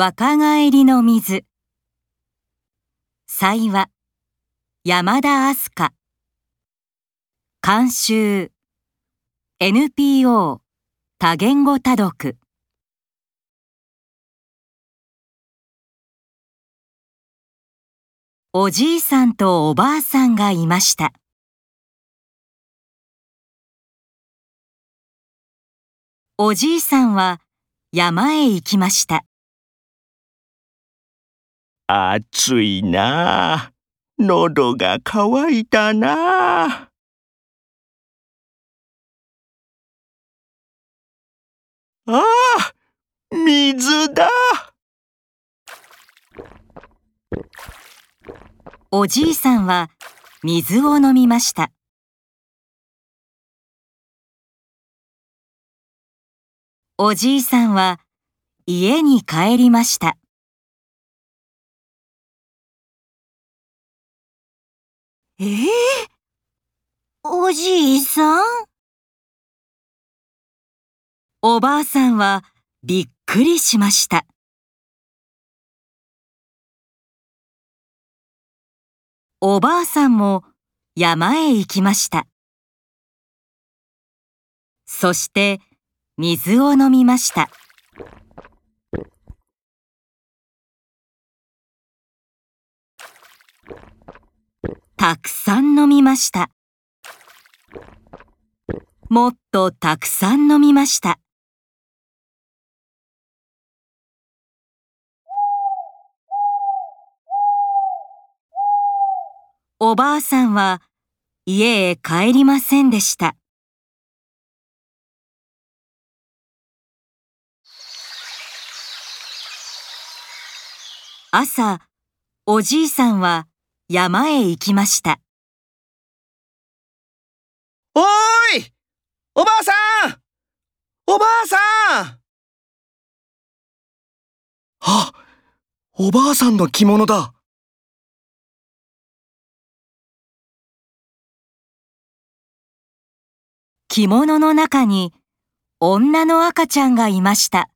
若返りの水。祭話山田明日香。監修 NPO 多言語多読。おじいさんとおばあさんがいました。おじいさんは山へ行きました。暑いなあ。喉が渇いたなあ。ああ、水だ。おじいさんは水を飲みましたおじいさんは家に帰りましたえー、おじいさん？おばあさんはびっくりしました。おばあさんも山へ行きました。そして水を飲みました。たくさん飲みました。もっとたくさん飲みました。おばあさんは家へ帰りませんでした。朝、おじいさんは山へ行きました。おーいおばあさんおばあさんあおばあさんの着物だ着物の中に女の赤ちゃんがいました。